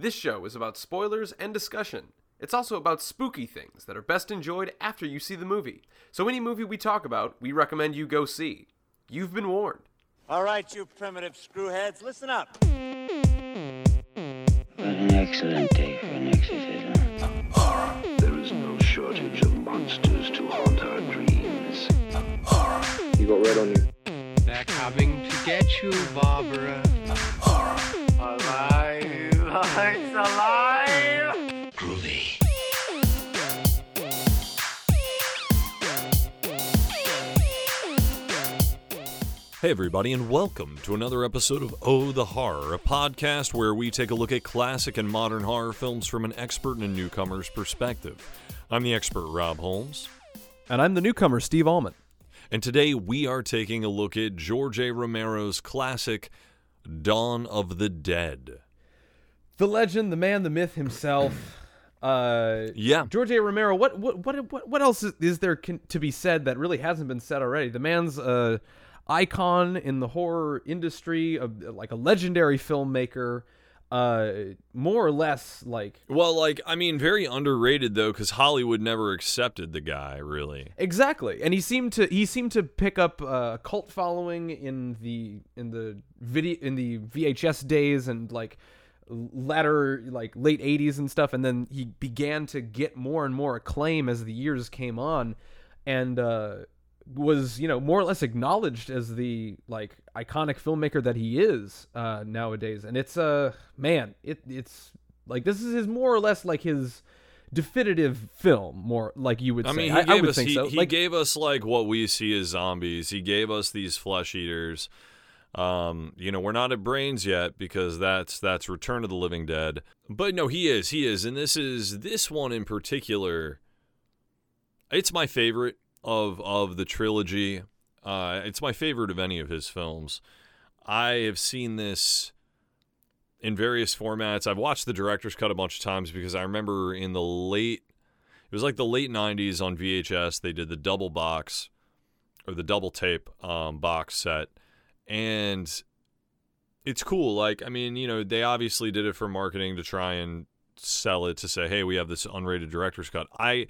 This show is about spoilers and discussion. It's also about spooky things that are best enjoyed after you see the movie. So, any movie we talk about, we recommend you go see. You've been warned. All right, you primitive screwheads, listen up. What an excellent day for an exorcism. There is no shortage of monsters to haunt our dreams. Horror. You got red on you. They're coming to get you, Barbara. Horror. Alive! It's alive! Groovy. Hey, everybody, and welcome to another episode of Oh the Horror, a podcast where we take a look at classic and modern horror films from an expert and a newcomer's perspective. I'm the expert, Rob Holmes, And I'm the newcomer, Steve Allman. and today we are taking a look at George A. Romero's classic Dawn of the Dead. The legend, the man, the myth himself. Uh, Yeah. George A. Romero. What what what what, what else is, is there can, to be said that really hasn't been said already? The man's a icon in the horror industry, like a legendary filmmaker. Uh, more or less like Well, like, I mean, very underrated, though, because Hollywood never accepted the guy, really. Exactly, and he seemed to he seemed to pick up a cult following in the in the video in the VHS days and like latter like late 80s and stuff and then he began to get more and more acclaim as the years came on and uh was you know more or less acknowledged as the like iconic filmmaker that he is uh nowadays and it's uh man it it's like this is his more or less like his definitive film more like you would I say mean, he I, gave would us think he, so he like gave us like what we see as zombies. He gave us these flesh eaters. Um, you know, we're not at brains yet because that's that's Return of the Living Dead. But no, he is, he is, and this is this one in particular. It's my favorite of of the trilogy. Uh, it's my favorite of any of his films. I have seen this in various formats. I've watched the director's cut a bunch of times because I remember in the late it was like the late 90s on VHS. They did the double box or the double tape um, box set. And it's cool. Like, I mean, you know, they obviously did it for marketing to try and sell it to say, hey, we have this unrated director's cut. I.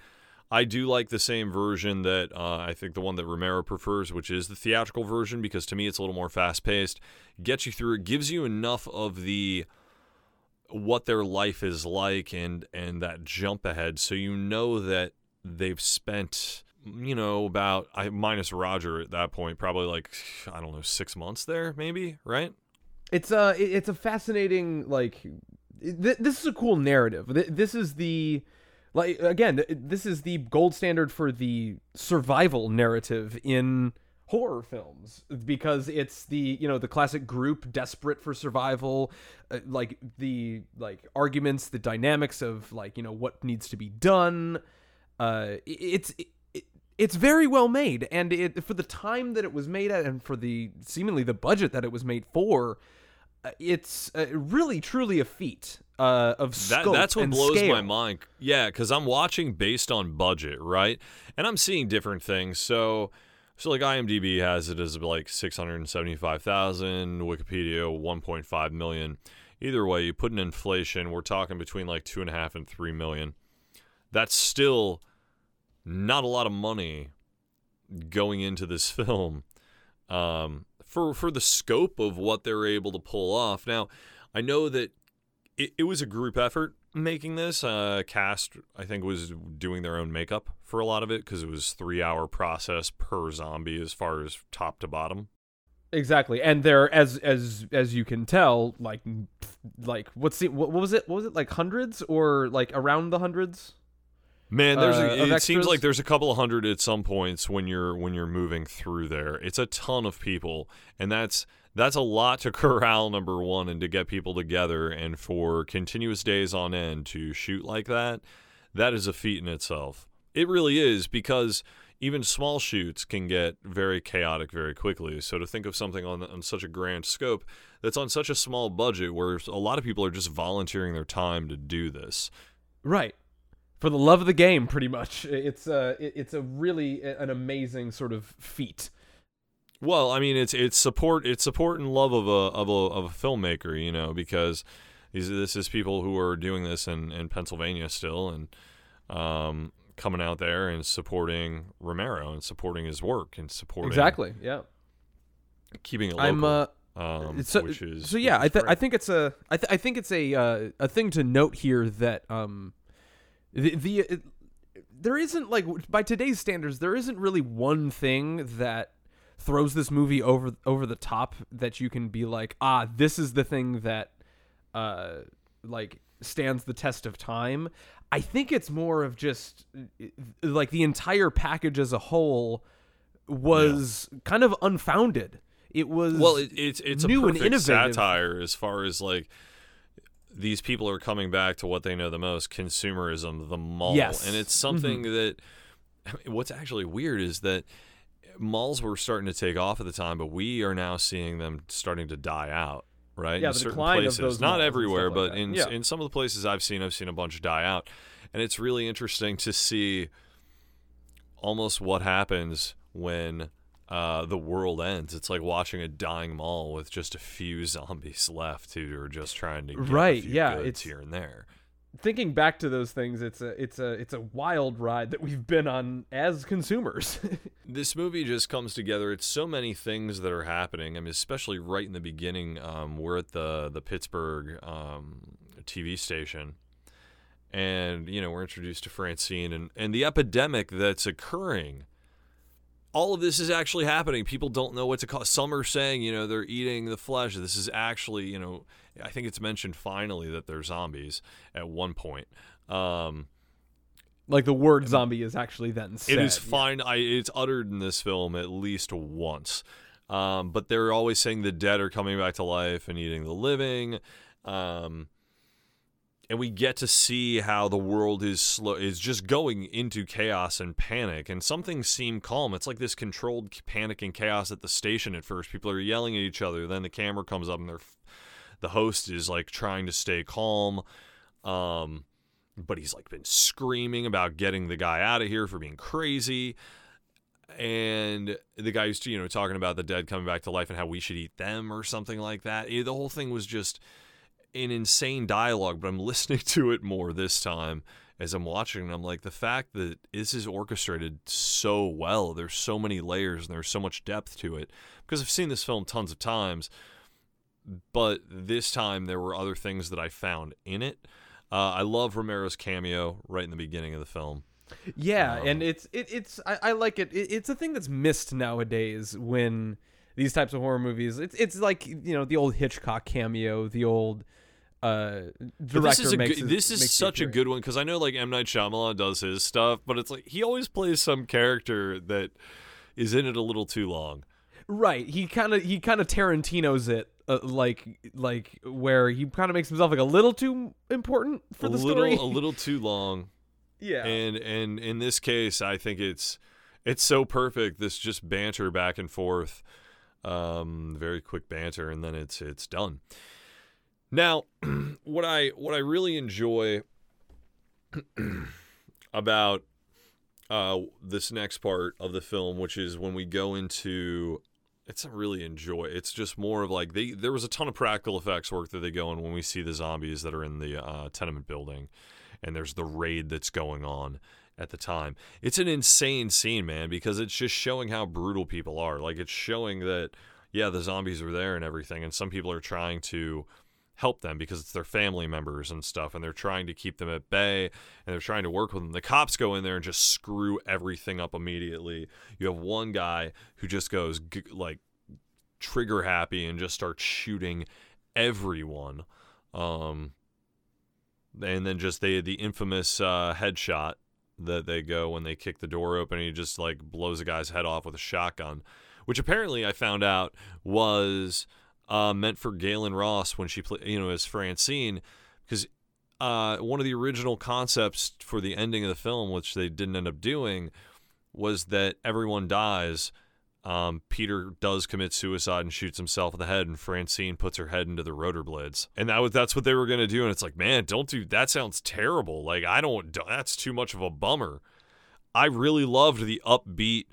I do like the same version that uh, I think the one that Romero prefers, which is the theatrical version, because to me it's a little more fast paced, gets you through it, gives you enough of the what their life is like and and that jump ahead so you know that they've spent you know about I minus Roger at that point probably like I don't know 6 months there maybe right? It's a it's a fascinating like th- this is a cool narrative. Th- this is the like again th- this is the gold standard for the survival narrative in horror films because it's the you know the classic group desperate for survival uh, like the like arguments the dynamics of like you know what needs to be done. Uh it's it, it's very well made and it for the time that it was made at and for the seemingly the budget that it was made for uh, it's uh, really truly a feat uh, of that that's what blows scale. my mind. Yeah cuz I'm watching based on budget right? And I'm seeing different things. So so like IMDb has it as like 675,000 Wikipedia 1.5 million. Either way you put in inflation we're talking between like two and a half and three million. That's still not a lot of money going into this film um, for for the scope of what they're able to pull off. Now, I know that it, it was a group effort making this. Uh, cast, I think, was doing their own makeup for a lot of it because it was three hour process per zombie as far as top to bottom. Exactly, and there, as as as you can tell, like like what's the what, what was it? What was it like hundreds or like around the hundreds? Man, there's Uh, a, it seems like there's a couple of hundred at some points when you're when you're moving through there. It's a ton of people, and that's that's a lot to corral. Number one, and to get people together, and for continuous days on end to shoot like that, that is a feat in itself. It really is because even small shoots can get very chaotic very quickly. So to think of something on on such a grand scope that's on such a small budget, where a lot of people are just volunteering their time to do this. Right. For the love of the game, pretty much. It's uh, it, it's a really an amazing sort of feat. Well, I mean, it's it's support it's support and love of a of a of a filmmaker, you know, because These this is people who are doing this in, in Pennsylvania still and um, coming out there and supporting Romero and supporting his work and supporting Exactly. Yeah. keeping it local. I'm uh um, so, which is so yeah, I th- I think it's a I, th- I think it's a uh, a thing to note here that um the, the it, there isn't like by today's standards there isn't really one thing that throws this movie over over the top that you can be like ah this is the thing that uh like stands the test of time. I think it's more of just like the entire package as a whole was kind of unfounded. It was well, it, it's it's new a and innovative. satire as far as like these people are coming back to what they know the most: consumerism, the mall, Yes. and it's something mm-hmm. that. I mean, what's actually weird is that malls were starting to take off at the time, but we are now seeing them starting to die out. Right? Yeah, in the certain decline of places, those not everywhere, like but that. in Yeah. in some of the places I've seen, I've seen a bunch die out, and it's really interesting to see almost what happens when uh, the world ends. It's like watching a dying mall with just a few zombies left who are just trying to get Right, yeah, goods it's- here and there. thinking back to those things, it's a it's a it's a wild ride that we've been on as consumers. This movie just comes together. It's so many things that are happening. I mean, especially right in the beginning, um, we're at the the Pittsburgh um, TV station, and you know we're introduced to Francine and and the epidemic that's occurring. All of this is actually happening. People don't know what to call. Some are saying, you know, they're eating the flesh. This is actually, you know, I think it's mentioned finally that they're zombies at one point. Um, like the word zombie is actually then said. it is yeah. fine. I it's uttered in this film at least once. Um, but they're always saying the dead are coming back to life and eating the living. Um, and we get to see how the world is slow is just going into chaos and panic and some things seem calm. It's like this controlled panic and chaos at the station at first. People are yelling at each other then the camera comes up and they're the host is like trying to stay calm um but he's like been screaming about getting the guy out of here for being crazy and the guy who's you know talking about the dead coming back to life and how we should eat them or something like that. Eh, the whole thing was just an insane dialogue but i'm listening to it more this time as i'm watching and i'm like the fact that this is orchestrated so well there's so many layers and there's so much depth to it because i've seen this film tons of times but this time there were other things that i found in it uh, i love romero's cameo right in the beginning of the film Yeah, Um, and it's it, it's I, I like it. it. It's a thing that's missed nowadays when these types of horror movies. It's it's like you know the old Hitchcock cameo, the old uh this is a good, his- this is such a good one because I know like M Night Shyamalan does his stuff, but it's like he always plays some character that is in it a little too long. Right. He kind of he kind of Tarantino's it uh, like like where he kind of makes himself like a little too important for a the little story. a little too long. yeah. And and in this case, I think it's it's so perfect. This just banter back and forth, um, very quick banter, and then it's it's done. Now, what I what I really enjoy about uh, this next part of the film, which is when we go into it's not really enjoy. It's just more of like they there was a ton of practical effects work that they go in when we see the zombies that are in the uh, tenement building, and there's the raid that's going on at the time. It's an insane scene, man, because it's just showing how brutal people are. Like it's showing that yeah, the zombies are there and everything, and some people are trying to help them because it's their family members and stuff and they're trying to keep them at bay and they're trying to work with them. The cops go in there and just screw everything up immediately. You have one guy who just goes like trigger happy and just starts shooting everyone. Um and then just they the infamous uh, headshot that they go when they kick the door open and he just like blows a guy's head off with a shotgun, which apparently I found out was uh, meant for Gaylen Ross when she played, you know, as Francine, because uh, one of the original concepts for the ending of the film, which they didn't end up doing, was that everyone dies. Um, Peter does commit suicide and shoots himself in the head, and Francine puts her head into the rotor blades, and that was that's what they were gonna do. And it's like, man, don't do that. Sounds terrible. Like I don't. That's too much of a bummer. I really loved the upbeat,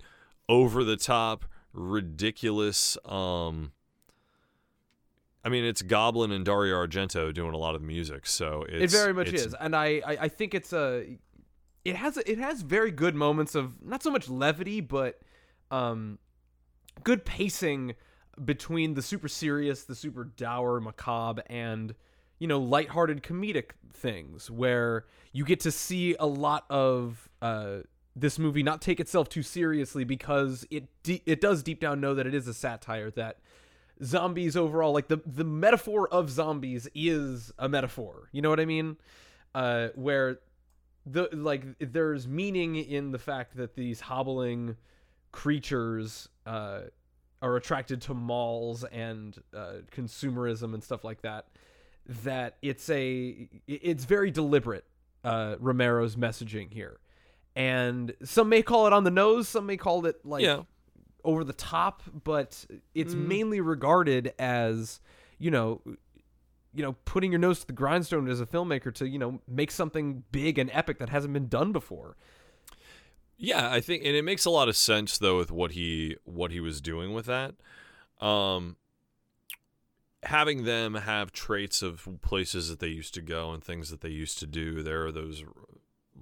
over the top, ridiculous. Um, I mean, it's Goblin and Dario Argento doing a lot of the music, so it's, it very much is, and I, I I think it's a it has it has very good moments of not so much levity, but um, good pacing between the super serious, the super dour, macabre, and you know lighthearted comedic things where you get to see a lot of uh this movie not take itself too seriously because it de- it does deep down know that it is a satire that zombies overall like the the metaphor of zombies is a metaphor. You know what i mean? Uh where the like there's meaning in the fact that these hobbling creatures uh are attracted to malls and uh consumerism and stuff like that that it's a it's very deliberate uh romero's messaging here. And some may call it on the nose some may call it like Yeah. Over the top but it's mainly regarded as you know you know putting your nose to the grindstone as a filmmaker to you know make something big and epic that hasn't been done before Yeah, I think, and it makes a lot of sense though with what he what he was doing with that. Um, having them have traits of places that they used to go and things that they used to do. There are those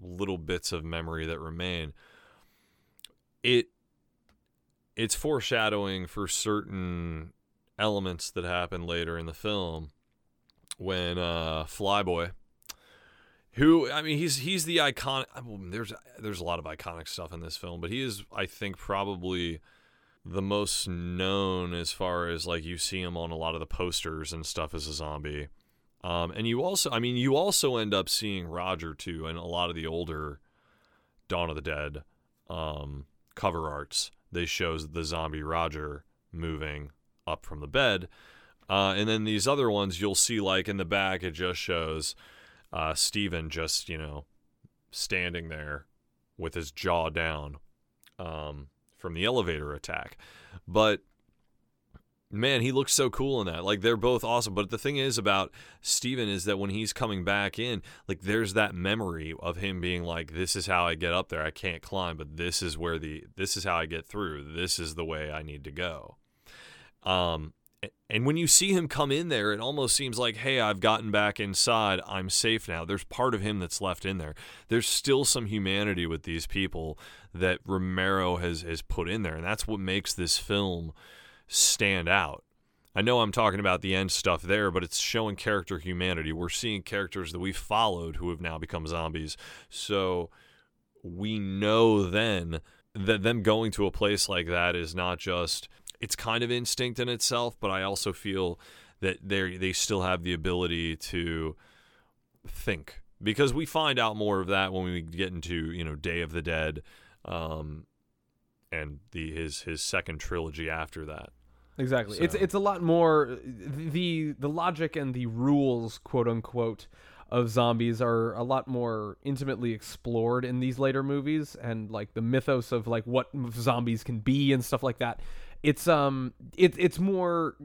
little bits of memory that remain. It it's foreshadowing for certain elements that happen later in the film when uh, Flyboy who I mean he's he's the iconic well, there's there's a lot of iconic stuff in this film but he is I think probably the most known as far as like you see him on a lot of the posters and stuff as a zombie. Um, and you also I mean you also end up seeing Roger too and a lot of the older Dawn of the Dead um, cover arts they shows the zombie Roger moving up from the bed uh, and then these other ones you'll see like in the back it just shows uh, Steven just, you know, standing there with his jaw down um, from the elevator attack. But man, he looks so cool in that. Like they're both awesome. But the thing is about Steven is that when he's coming back in, like there's that memory of him being like, This is how I get up there. I can't climb, but this is where the this is how I get through. This is the way I need to go. Um and when you see him come in there, it almost seems like, hey, I've gotten back inside. I'm safe now. There's part of him that's left in there. There's still some humanity with these people that Romero has, has put in there. And that's what makes this film stand out. I know I'm talking about the end stuff there, but it's showing character humanity. We're seeing characters that we followed who have now become zombies. So we know then that them going to a place like that is not just it's kind of instinct in itself, but I also feel that they they still have the ability to think because we find out more of that when we get into you know Day of the Dead, um, and the his his second trilogy after that. Exactly. It's it's a lot more the the logic and the rules, quote unquote, of zombies are a lot more intimately explored in these later movies and like the mythos of like what zombies can be and stuff like that. It's um it, it's more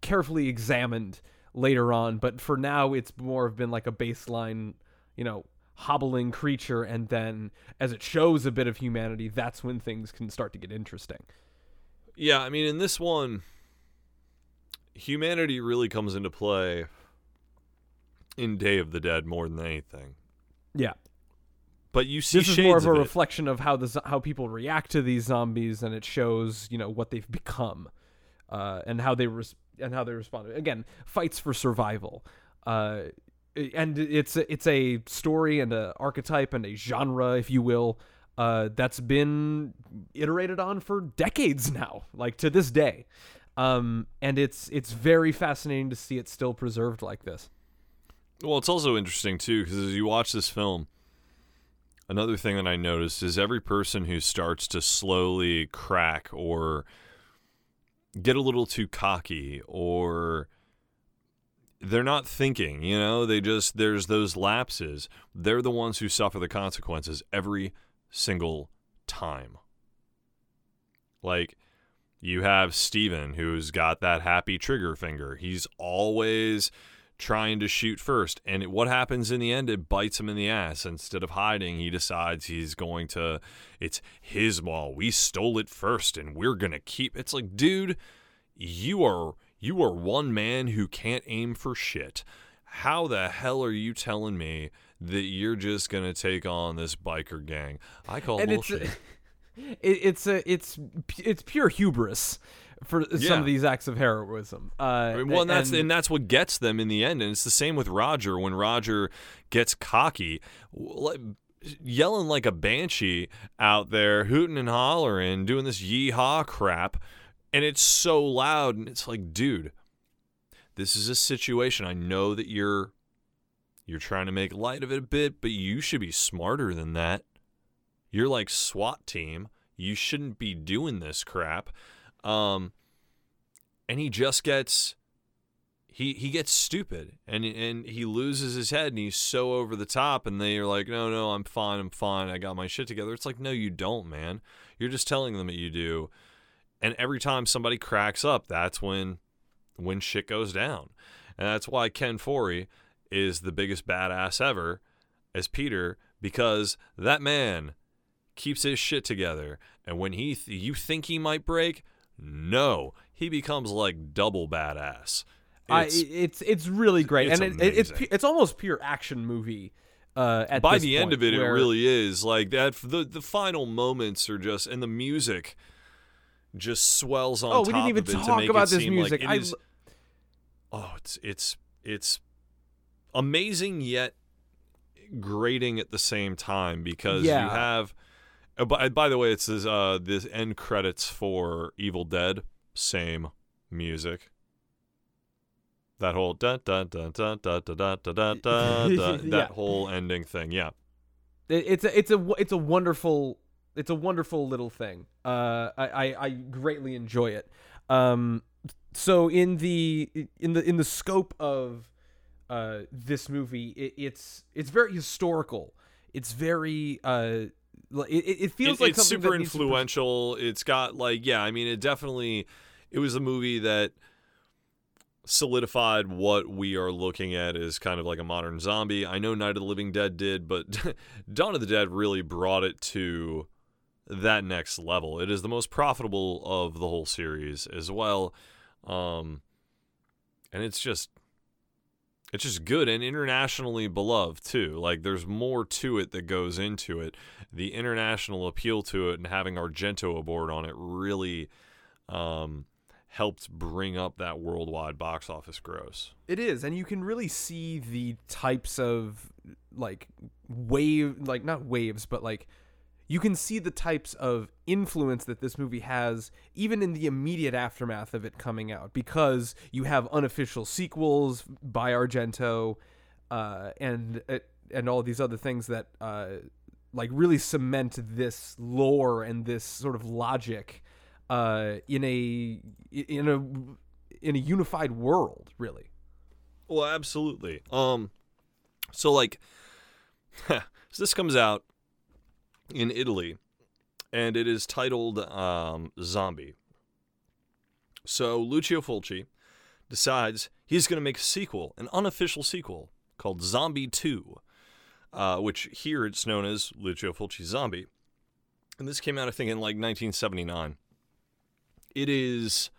carefully examined later on, but for now it's more of been like a baseline, you know, hobbling creature and then as it shows a bit of humanity, that's when things can start to get interesting. Yeah, I mean, in this one, humanity really comes into play in Day of the Dead more than anything. Yeah. But you see this is more of a it. reflection of how the how people react to these zombies, and it shows you know what they've become, uh, and how they res- and how they respond. Again, fights for survival, uh, and it's a, it's a story and a archetype and a genre, if you will, uh, that's been iterated on for decades now, like to this day, um, and it's it's very fascinating to see it still preserved like this. Well, it's also interesting too because as you watch this film, another thing that I noticed is every person who starts to slowly crack or get a little too cocky or they're not thinking, you know, they just there's those lapses. They're the ones who suffer the consequences every single time. Like you have Steven who's got that happy trigger finger. He's always trying to shoot first. And it, what happens in the end? It bites him in the ass. Instead of hiding, he decides he's going to, it's his mall. We stole it first and we're going to keep. It's like, dude, you are. You are one man who can't aim for shit. How the hell are you telling me that you're just gonna take on this biker gang? I call and bullshit. it's it, it's a it's it's pure hubris for Yeah. some of these acts of heroism. Uh, well, and that's and- and that's what gets them in the end, and it's the same with Roger when Roger gets cocky, like, yelling like a banshee out there, hooting and hollering, doing this yeehaw crap, and it's so loud, and it's like, dude, this is a situation. I know that you're you're trying to make light of it a bit, but you should be smarter than that. You're like SWAT team. You shouldn't be doing this crap. Um, and he just gets he he gets stupid and and he loses his head and he's so over the top and they are like no no I'm fine I'm fine I got my shit together it's like no you don't man you're just telling them that you do and every time somebody cracks up that's when when shit goes down and that's why Ken Foree is the biggest badass ever as Peter because that man keeps his shit together and when he th- you think he might break no he becomes like double badass I, It's- it's it's really great, it's and it, it, it's it's almost pure action movie. Uh, at by the end of it, where- it really is like that. The the final moments are just, and the music just swells on Oh, we didn't even of it to talk about this music. Like I is, oh, it's it's it's amazing yet grating at the same time because Yeah. you have. uh, By, by the way, it's this uh this end credits for Evil Dead, same music. That whole da da da da da da da da da da Yeah. that whole ending thing, yeah. It's a it's a it's a wonderful it's a wonderful little thing. Uh, I, I I greatly enjoy it. Um, so in the in the in the scope of uh this movie, it, it's it's very historical. It's very uh, it, it feels It- like it's something super that needs to pres- influential. It's got like yeah, I mean it definitely it was a movie that solidified what we are looking at as kind of like a modern zombie. I know Night of the Living Dead did, but Dawn of the Dead really brought it to that next level. It is the most profitable of the whole series as well. Um and it's just it's just good and internationally beloved too. Like there's more to it that goes into it. The international appeal to it and having Argento aboard on it really um, helped bring up that worldwide box office gross. It is, and you can really see the types of like wave, like not waves, but like you can see the types of influence that this movie has, even in the immediate aftermath of it coming out, because you have unofficial sequels by Argento, uh, and uh, and all these other things that uh, like really cement this lore and this sort of logic uh, in a in a in a unified world, really. Well, absolutely. Um, so like, so this comes out in Italy, and it is titled um, Zombie. So Lucio Fulci decides he's going to make a sequel, an unofficial sequel called Zombie Two, uh, which here it's known as Lucio Fulci Zombie, and this came out I think in like 1979. It is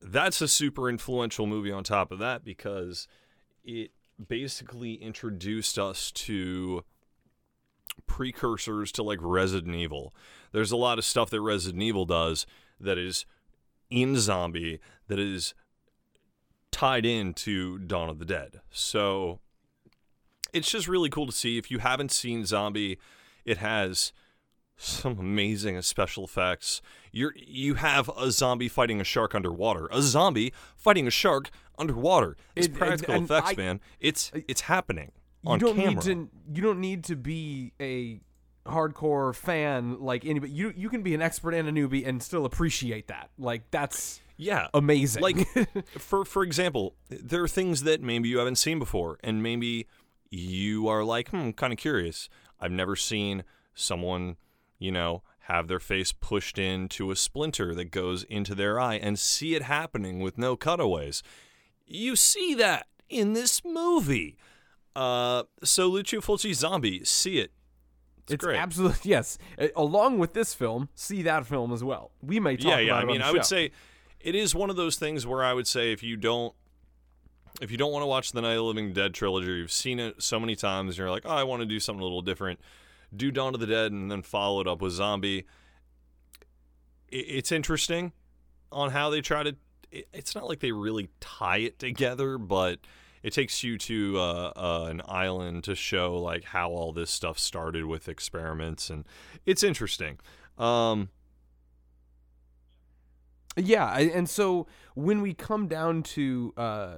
that's a super influential movie on top of that because it basically introduced us to precursors to like Resident Evil. There's a lot of stuff that Resident Evil does that is in zombie that is tied into Dawn of the Dead. So it's just really cool to see if you haven't seen Zombie, it has some amazing special effects. You're you have a zombie fighting a shark underwater. A zombie fighting a shark underwater. It's It- and- practical and effects, I- man. It's it's happening You don't camera. need to. You don't need to be a hardcore fan like anybody. You you can be an expert and a newbie and still appreciate that. Like that's yeah, amazing. Like for for example, there are things that maybe you haven't seen before, and maybe you are like, hmm, kind of curious. I've never seen someone, you know, have their face pushed into a splinter that goes into their eye and see it happening with no cutaways. You see that in this movie. Uh, so Lucio Fulci Zombie, see it. It's, it's great. absolutely yes. Along with this film, see that film as well. We may talk yeah, about yeah. it I mean, I would say it is one of those things where I would say if you don't if you don't want to watch the Night of the Living Dead trilogy, you've seen it so many times, and you're like, oh, I want to do something a little different. Do Dawn of the Dead and then follow it up with Zombie. It's interesting on how they try to. It's not like they really tie it together, but it takes you to uh, uh, an island to show like how all this stuff started with experiments, and it's interesting. Um, yeah, I, and so when we come down to uh,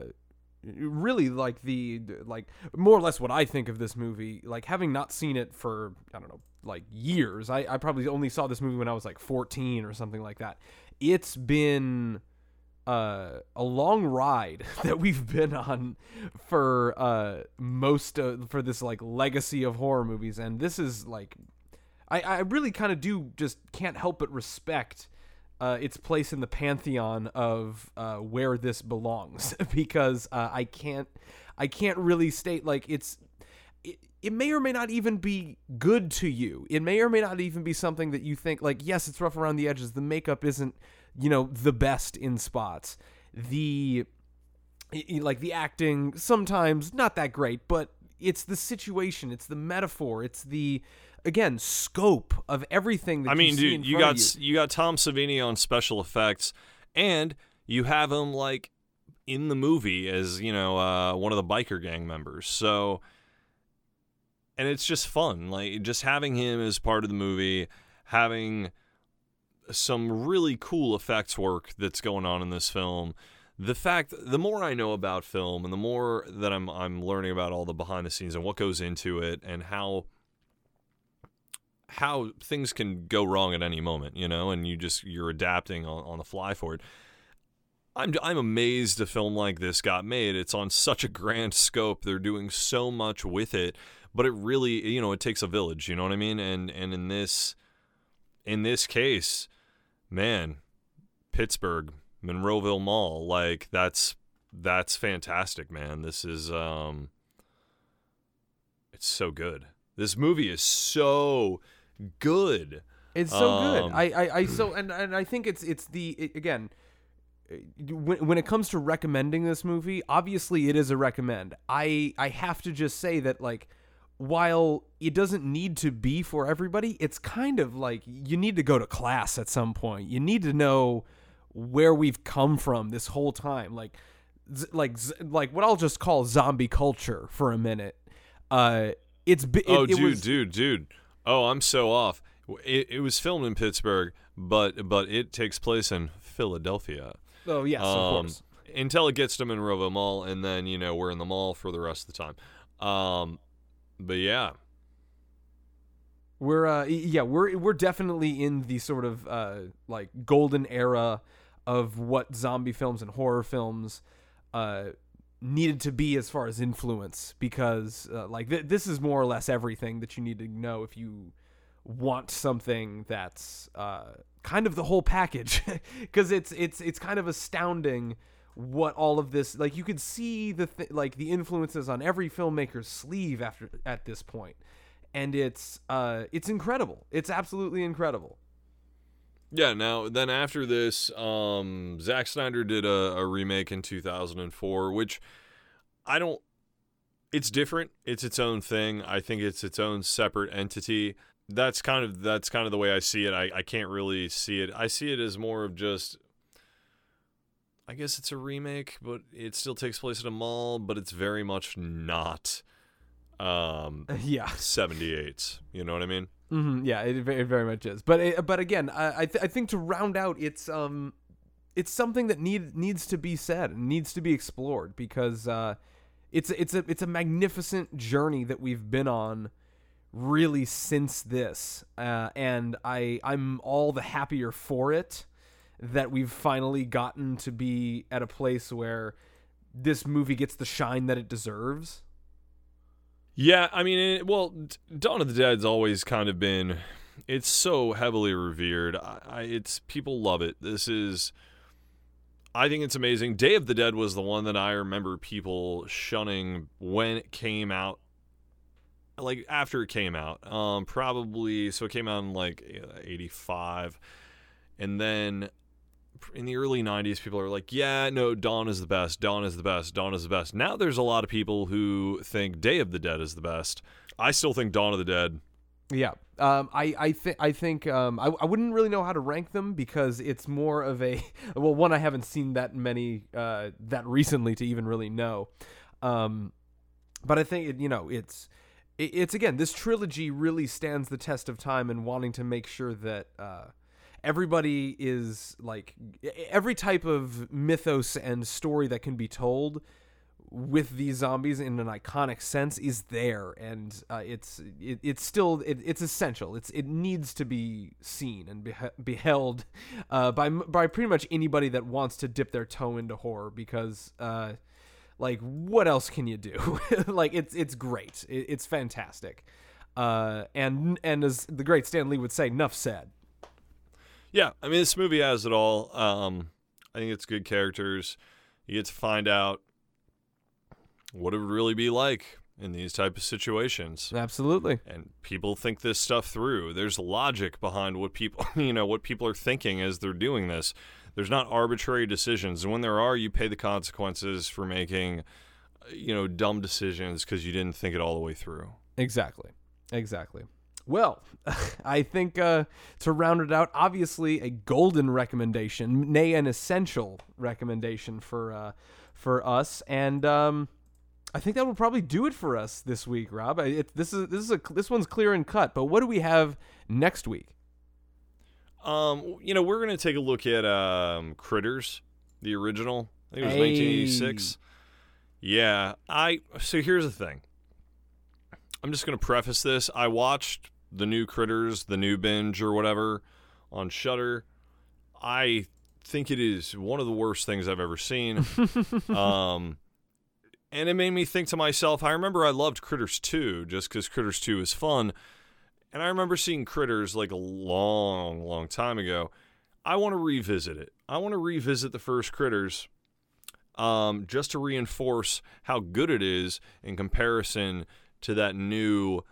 really like the like more or less what I think of this movie, like having not seen it for I don't know like years. I, I probably only saw this movie when I was like 14 or something like that. It's been uh, a long ride that we've been on for uh, most of, for this like legacy of horror movies, and this is like I I really kind of do just can't help but respect uh, its place in the pantheon of uh, where this belongs because uh, I can't I can't really state like it's it, it may or may not even be good to you. It may or may not even be something that you think like yes, it's rough around the edges. The makeup isn't you know the best in spots. The like the acting sometimes not that great, but it's the situation, it's the metaphor, it's the again scope of everything that I mean, you see dude, you got you. you got Tom Savini on special effects, and you have him like in the movie as you know uh, one of the biker gang members. So, and it's just fun, like just having him as part of the movie, having some really cool effects work that's going on in this film. The fact, the more I know about film, and the more that I'm I'm learning about all the behind the scenes and what goes into it, and how how things can go wrong at any moment, you know, and you just you're adapting on, on the fly for it. I'm I'm amazed a film like this got made. It's on such a grand scope. They're doing so much with it, but it really, you know, it takes a village, you know what I mean? And and in this in this case, man, Pittsburgh, Monroeville Mall, like that's that's fantastic, man. This is um it's so good. This movie is so good. It's so good. Um, I, I, I so and, and I think it's it's the it- again when, when it comes to recommending this movie, obviously it is a recommend. I I have to just say that like while it doesn't need to be for everybody, it's kind of like you need to go to class at some point. You need to know where we've come from this whole time. Like z- like z- like what I'll just call zombie culture for a minute. Uh it's it, oh, it dude, was, dude, dude. Oh, I'm so off. It, it was filmed in Pittsburgh, but but it takes place in Philadelphia. Oh yes, of Um, course. Until it gets to Monroeville Mall, and then you know we're in the mall for the rest of the time. Um, but yeah, We're uh yeah, we're we're definitely in the sort of uh like golden era of what zombie films and horror films uh needed to be as far as influence because uh, like th- this is more or less everything that you need to know if you want something that's uh kind of the whole package. Because it's it's it's kind of astounding what all of this like you could see the th- like the influences on every filmmaker's sleeve after at this point and it's uh it's incredible it's absolutely incredible yeah. Now then, after this, um, Zack Snyder did a, a remake in 2004, which I don't. It's different. It's its own thing. I think it's its own separate entity. That's kind of that's kind of the way I see it. I, I can't really see it. I see it as more of just I guess it's a remake, but it still takes place at a mall, but it's very much not um yeah 78. You know what I mean? hmm yeah it, it very much is but it, but again I I, th- I think to round out it's um it's something that need needs to be said and needs to be explored because uh it's it's a it's a magnificent journey that we've been on really since this uh, and I I'm all the happier for it that we've finally gotten to be at a place where this movie gets the shine that it deserves Yeah, I mean, it, well, Dawn of the Dead's always kind of been. It's so heavily revered. I, I, it's people love it. This is. I think it's amazing. Day of the Dead was the one that I remember people shunning when it came out. Like after it came out, um, probably so it came out in like '85, and then in the early 90s people are like yeah no dawn is the best dawn is the best dawn is the best. Now there's a lot of people who think day of the dead is the best. I still think dawn of the dead. Yeah. Um, I I think I think um, I I wouldn't really know how to rank them because it's more of a well one I haven't seen that many uh, that recently to even really know, um, but I think it, you know it's it, it's again this trilogy really stands the test of time and wanting to make sure that uh, everybody is like every type of mythos and story that can be told with these zombies in an iconic sense is there and uh, it's it, it's still it, it's essential. It's it needs to be seen and behe- beheld uh, by by pretty much anybody that wants to dip their toe into horror because uh, like what else can you do? Like it's it's great. It, it's fantastic. Uh, and and as the great Stan Lee would say enough said Yeah, I mean this movie has it all. Um, I think it's good characters. You get to find out what it would really be like in these type of situations. absolutely And people think this stuff through. There's logic behind what people, you know, what people are thinking as they're doing this. There's not arbitrary decisions, and when there are, you pay the consequences for making, uh, you know, dumb decisions because you didn't think it all the way through. Exactly. Exactly. Well, I think uh, to round it out, obviously a golden recommendation, nay, an essential recommendation for uh, for us, and um, I think that will probably do it for us this week, Rob. It, this is this is a this one's clear and cut. But what do we have next week? Um, you know, we're gonna take a look at um, Critters, the original. I think it was Hey. 1986. Yeah, I. So here's the thing. I'm just gonna preface this. I watched the new Critters, the new binge or whatever, on Shudder. I think it is one of the worst things I've ever seen. um, and it made me think to myself. I remember I loved Critters 2 just because Critters 2 is fun. And I remember seeing Critters like a long, long time ago. I want to revisit it. I want to revisit the first Critters um, just to reinforce how good it is in comparison to that new.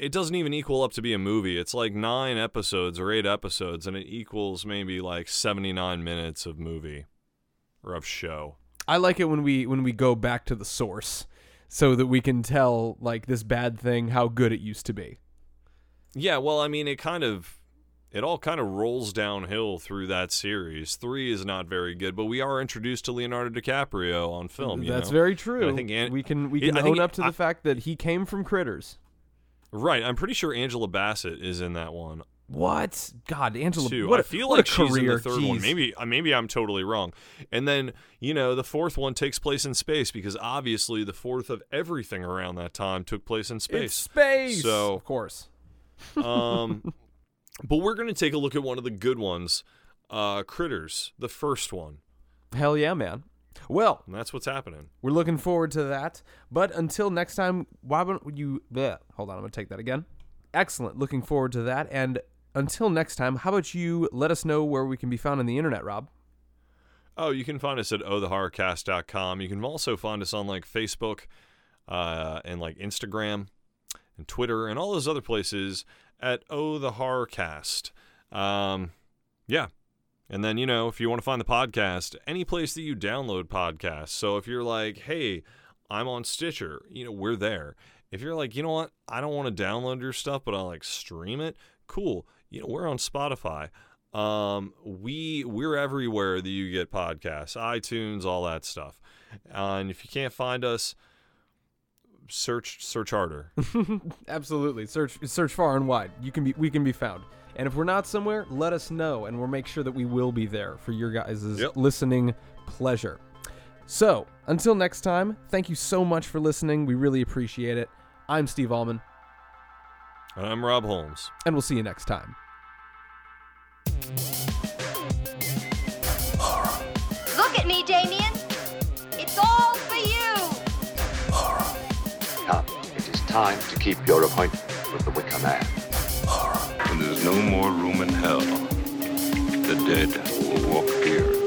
It doesn't even equal up to be a movie. It's like nine episodes or eight episodes, and it equals maybe like 79 minutes of movie or of show. I like it when we when we go back to the source, so that we can tell like this bad thing how good it used to be. Yeah, well, I mean, it kind of, it all kind of rolls downhill through that series. Three is not very good, but we are introduced to Leonardo DiCaprio on film. you That's know? very true. And I think An- we can we can own up to I- the fact that he came from critters. Right. I'm pretty sure Angela Bassett is in that one What? God, Angela. too. What I a- feel what like a she's in the third one. Maybe, uh, maybe I'm totally wrong. And then you know, the fourth one takes place in space because obviously the fourth of everything around that time took place in It's space. space. So- of course. Um, but we're gonna take a look at one of the good ones, uh, Critters, the first one, Hell yeah, man. Well, and that's what's happening. we're looking forward to that. But until next time, why don't you? Bleh. Hold on, I'm gonna take that again. Excellent. Looking forward to that. And until next time, how about you let us know where we can be found on the internet, Rob? Oh, you can find us at ohthehorrorcast.com. You can also find us on like Facebook uh, and like Instagram and Twitter and all those other places at Oh the Horrorcast. Um, yeah. And then, you know, if you want to find the podcast, any place that you download podcasts. So if you're like, hey, I'm on Stitcher, you know, we're there. If you're like, you know what, I don't want to download your stuff, but I'll like stream it, cool. You know, we're on Spotify. Um, we we're everywhere that you get podcasts, iTunes, all that stuff. Uh, and if you can't find us, search search harder. Absolutely. Search search far and wide. You can be we can be found. And if we're not somewhere, let us know and we'll make sure that we will be there for your guys' Yep. listening pleasure. So, until next time, thank you so much for listening. We really appreciate it. I'm Steve Allman, And I'm Rob Holmes. and we'll see you next time. Look at me, Damien. It's all for you. Now, it is time to keep your appointment with the Wicker Man. No more room in hell, the dead will walk here.